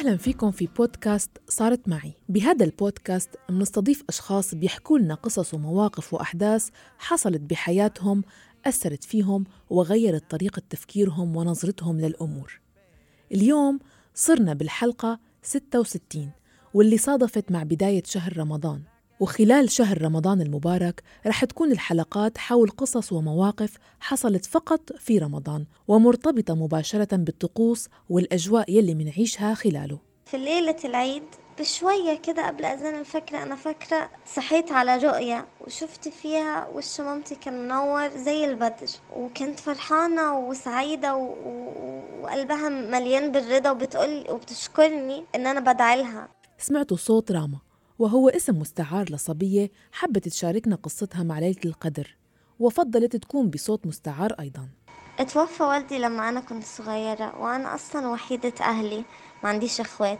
أهلا فيكم في بودكاست صارت معي. بهذا البودكاست بنستضيف أشخاص بيحكوا لنا قصص ومواقف وأحداث حصلت بحياتهم أثرت فيهم وغيرت طريقة تفكيرهم ونظرتهم للأمور. اليوم صرنا بالحلقة 66 واللي صادفت مع بداية شهر رمضان. وخلال شهر رمضان المبارك رح تكون الحلقات حول قصص ومواقف حصلت فقط في رمضان ومرتبطة مباشرة بالطقوس والأجواء يلي منعيشها خلاله. في ليلة العيد بشوية كده قبل أذان الفجر أنا فاكرة صحيت على رؤية وشفت فيها وش مامتي كان منور زي البدر وكنت فرحانة وسعيدة و... وقلبها مليان بالرضا وبتقول وبتشكرني إن أنا بدعي لها. سمعتوا صوت راما. وهو اسم مستعار لصبية حبت تشاركنا قصتها مع ليلة القدر وفضلت تكون بصوت مستعار أيضا. اتوفى والدي لما أنا كنت صغيرة وأنا أصلا وحيدة أهلي ما عنديش إخوات.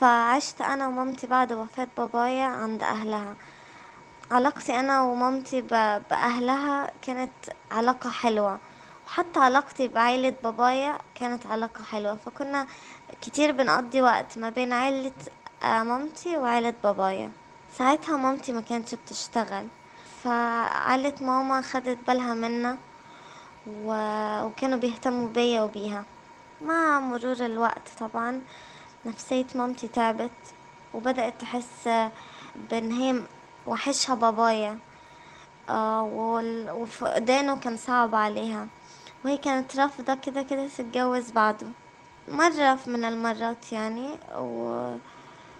فعشت أنا ومامتي بعد وفاة بابايا عند أهلها. علاقتي أنا ومامتي بأهلها كانت علاقة حلوة. وحتى علاقتي بعائلة بابايا كانت علاقة حلوة. فكنا كتير بنقضي وقت ما بين آه، مامتي وعائلة بابايا. ساعتها مامتي ما كانتش بتشتغل. فعائلة ماما خدت بالها منا و... وكانوا بيهتموا بيا وبيها. مع مرور الوقت طبعا نفسية مامتي تعبت وبدأت تحس بإن هي وحشها بابايا آه وفقدانه كان صعب عليها. وهي كانت رافضة كده كده تتجوز بعده. مرة من المرات يعني و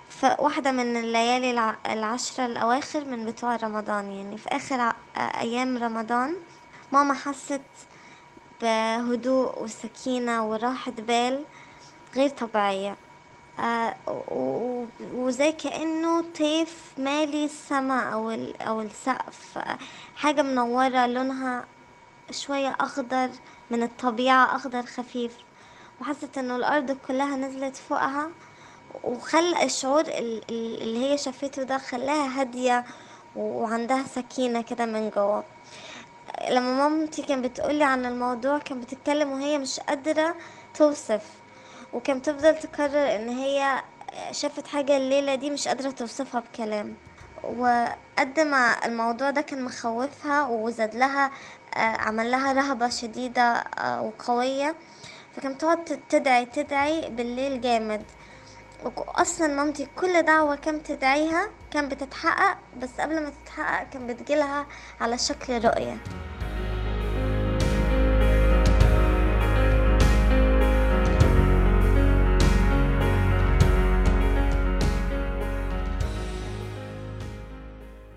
فواحدة من الليالي العشرة الأواخر من بتوع رمضان يعني في آخر أيام رمضان ماما حست بهدوء وسكينة وراحة بال غير طبيعية. آه وزي كأنه طيف مالي السماء أو, أو السقف. حاجة منورة لونها شوية أخضر من الطبيعة أخضر خفيف. وحست إنه الأرض كلها نزلت فوقها وخلى الشعور اللي هي شافته ده خلاها هادية وعندها سكينة كده من جوا لما مامتي كانت بتقولي عن الموضوع كانت بتتكلم وهي مش قادرة توصف. وكانت تفضل تكرر إن هي شافت حاجة الليلة دي مش قادرة توصفها بكلام. وقد ما الموضوع ده كان مخوفها وزاد لها آه، عمل لها رهبة شديدة آه، وقوية فكانت تقعد تدعي تدعي بالليل جامد. أصلا مامتي كل دعوة كان تدعيها كان بتتحقق بس قبل ما تتحقق كان بتجيلها على شكل رؤية.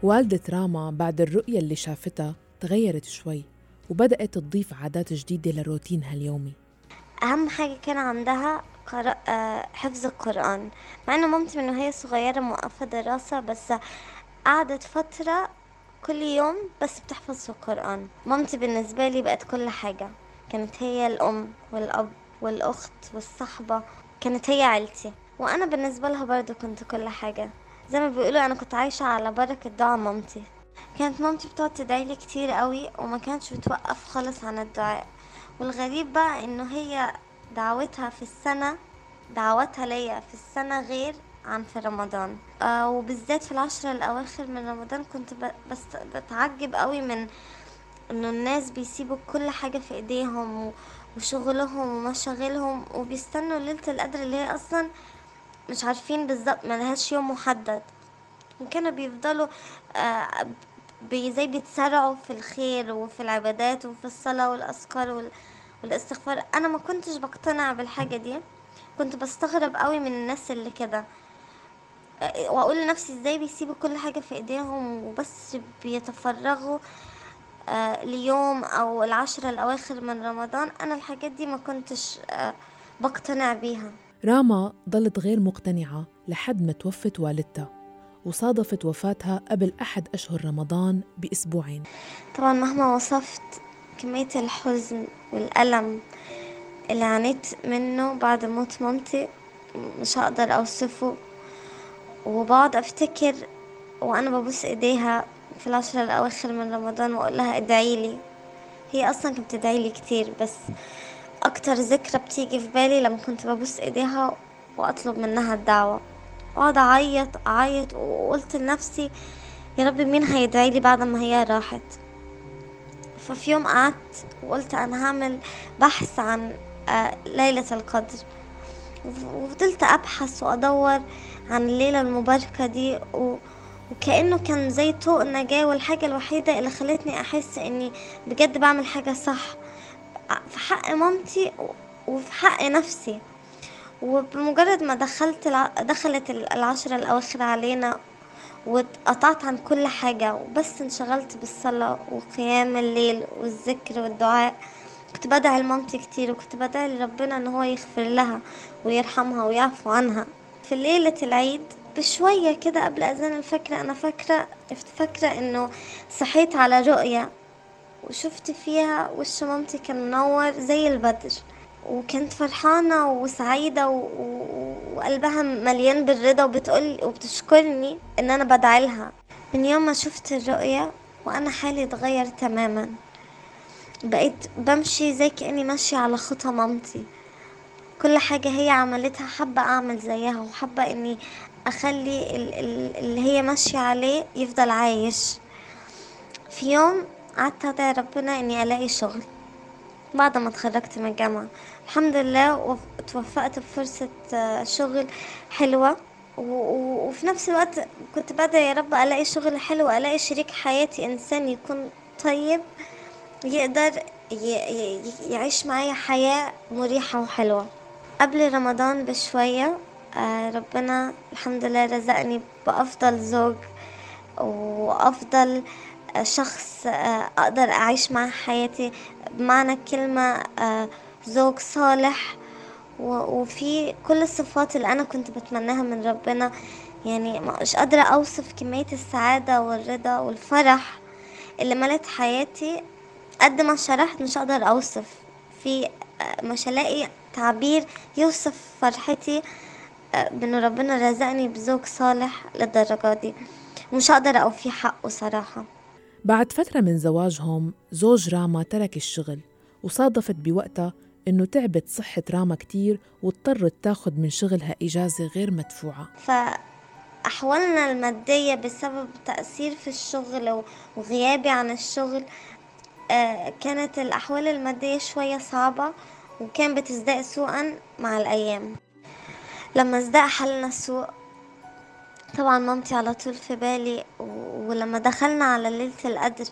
والدة راما بعد الرؤية اللي شافتها تغيرت شوي وبدأت تضيف عادات جديدة لروتينها اليومي. أهم حاجة كان عندها آه، حفظ القرآن. مع إن مامتي من وهي صغيرة موقفة دراسة بس قعدت فترة كل يوم بس بتحفظ القرآن. مامتي بالنسبة لي بقت كل حاجة. كانت هي الأم والأب والأخت والصحبة. كانت هي عيلتي. وأنا بالنسبة لها برضو كنت كل حاجة. زي ما بيقولوا أنا كنت عايشة على بركة دعاء مامتي. كانت مامتي بتقعد تدعي لي كتير قوي وما كانتش بتوقف خالص عن الدعاء. والغريب بقى إنه هي دعوتها في السنة دعوتها ليا في السنة غير عن في رمضان. آه وبالذات في العشرة الأواخر من رمضان كنت بس بتعجب قوي من إنه الناس بيسيبوا كل حاجة في إيديهم وشغلهم ومشاغلهم وبيستنوا ليلة القدر اللي هي أصلا مش عارفين بالظبط ملهاش يوم محدد. وكانوا بيفضلوا آه زي بيتسارعوا في الخير وفي العبادات وفي الصلاة والأذكار وال والاستغفار. أنا ما كنتش بقتنع بالحاجة دي. كنت بستغرب قوي من الناس اللي كده. وأقول لنفسي إزاي بيسيبوا كل حاجة في إيديهم وبس بيتفرغوا آه، ليوم أو العشرة الأواخر من رمضان. أنا الحاجات دي ما كنتش آه، بقتنع بيها. راما ضلت غير مقتنعة لحد ما توفت والدتها وصادفت وفاتها قبل أحد أشهر رمضان بأسبوعين. طبعا مهما وصفت كمية الحزن والألم اللي عانيت منه بعد موت مامتي مش هقدر أوصفه. وبقعد أفتكر وأنا ببوس إيديها في العشرة الأواخر من رمضان وأقول لها ادعيلي هي أصلا كانت بتدعيلي كتير بس أكتر ذكرى بتيجي في بالي لما كنت ببوس إيديها وأطلب منها الدعوة. وأقعد أعيط أعيط وقلت لنفسي يا رب مين هيدعي لي بعد ما هي راحت؟ ففي يوم قعدت وقلت أنا هعمل بحث عن آه، ليلة القدر وفضلت أبحث وأدور عن الليلة المباركة دي و... وكأنه كان زي طوق النجاة والحاجة الوحيدة اللي خلتني أحس إني بجد بعمل حاجة صح في حق مامتي وفي حق نفسي وبمجرد ما دخلت. دخلت العشرة الأواخر علينا واتقطعت عن كل حاجة وبس انشغلت بالصلاة وقيام الليل والذكر والدعاء. كنت بدعي لمامتي كتير وكنت بدعي لربنا إن هو يغفر لها ويرحمها ويعفو عنها. في ليلة العيد بشوية كده قبل أذان الفجر أنا فاكرة فاكرة إنه صحيت على رؤية وشفت فيها وش مامتي كان منور زي البدر. وكنت فرحانة وسعيدة و... وقلبها مليان بالرضا وبتقول وبتشكرني إن أنا بدعيلها من يوم ما شفت الرؤية وأنا حالي اتغير تماما بقيت بمشي زي كأني ماشية على خطى مامتي. كل حاجة هي عملتها حابة أعمل زيها وحابة إني أخلي اللي هي ماشية عليه يفضل عايش. في يوم قعدت أدعي ربنا إني ألاقي شغل. بعد ما اتخرجت من الجامعة. الحمد لله توفقت بفرصة آه، شغل حلوة. وفي نفس الوقت كنت بدعي يا رب ألاقي شغل حلو ألاقي شريك حياتي إنسان يكون طيب يقدر يعيش معايا حياة مريحة وحلوة. قبل رمضان بشوية آه، ربنا الحمد لله رزقني بأفضل زوج وأفضل شخص آه، أقدر أعيش معاه حياتي بمعنى الكلمة آه، زوج صالح. وفي كل الصفات اللي أنا كنت بتمناها من ربنا. يعني مش قادرة أوصف كمية السعادة والرضا والفرح اللي ملت حياتي قد ما شرحت مش هقدر أوصف. في مش هلاقي تعبير يوصف فرحتي بأن ربنا رزقني بزوج صالح للدرجة دي. مش هقدر أوفي حقه صراحة. بعد فترة من زواجهم زوج راما ترك الشغل وصادفت بوقتها إنه تعبت صحة راما كتير واضطرت تاخد من شغلها إجازة غير مدفوعة. فأحوالنا المادية بسبب تأثير في الشغل وغيابي عن الشغل آه، كانت الأحوال المادية شوية صعبة وكان بتزداد سوءا مع الأيام. لما ازداد حالنا سوء طبعا مامتي على طول في بالي ولما دخلنا على ليلة القدر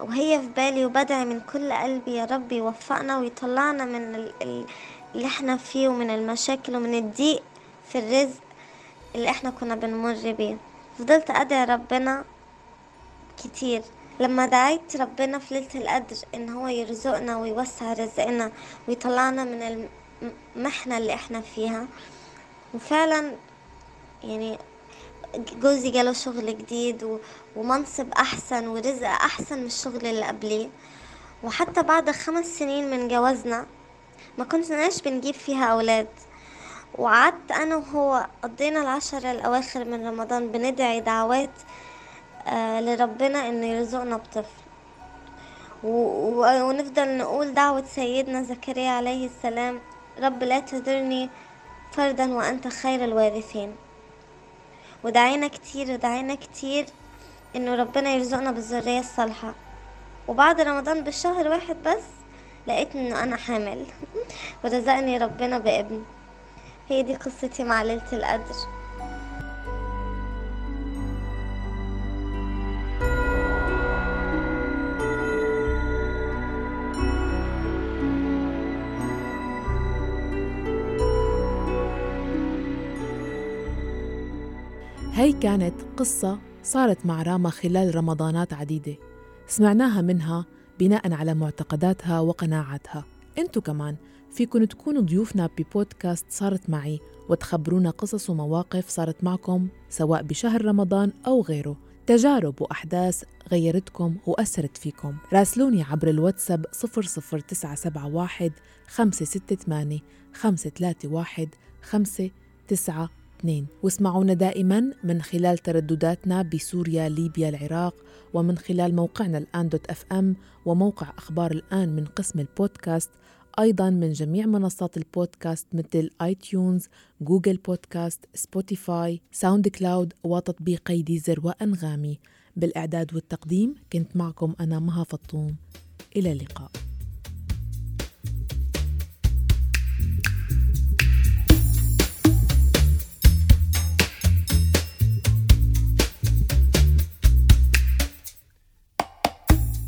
وهي في بالي وبدعي من كل قلبي يا رب يوفقنا ويطلعنا من اللي إحنا فيه ومن المشاكل ومن الضيق في الرزق اللي إحنا كنا بنمر بيه. فضلت أدعي ربنا كتير. لما دعيت ربنا في ليلة القدر إن هو يرزقنا ويوسع رزقنا ويطلعنا من المحنة اللي إحنا فيها. وفعلا يعني جوزي جاله شغل جديد ومنصب أحسن ورزق أحسن من الشغل اللي قبليه. وحتى بعد خمس سنين من جوازنا ما كناش بنجيب فيها أولاد. وقعدت أنا وهو قضينا العشرة الأواخر من رمضان بندعي دعوات آه لربنا إنه يرزقنا بطفل. ونفضل نقول دعوة سيدنا زكريا عليه السلام رب لا تذرني فردا وأنت خير الوارثين. ودعينا كتير ودعينا كتير إنه ربنا يرزقنا بالذرية الصالحة. وبعد رمضان بالشهر واحد بس لقيت إنه أنا حامل. ورزقني ربنا بابن. هي دي قصتي مع ليلة القدر. هي كانت قصة صارت مع راما خلال رمضانات عديدة. سمعناها منها بناء على معتقداتها وقناعاتها. انتو كمان فيكن تكونوا ضيوفنا ببودكاست صارت معي وتخبرونا قصص ومواقف صارت معكم سواء بشهر رمضان أو غيره. تجارب وأحداث غيرتكم وأثرت فيكم. راسلوني عبر الواتساب 00971 568 531 592 اثنين. واسمعونا دائما من خلال تردداتنا بسوريا ليبيا العراق ومن خلال موقعنا الآن dot FM وموقع أخبار الآن من قسم البودكاست. أيضا من جميع منصات البودكاست مثل iTunes، Google Podcast، Spotify، SoundCloud وتطبيقي Deezer وأنغامي. بالإعداد والتقديم كنت معكم أنا مها فطوم. إلى اللقاء.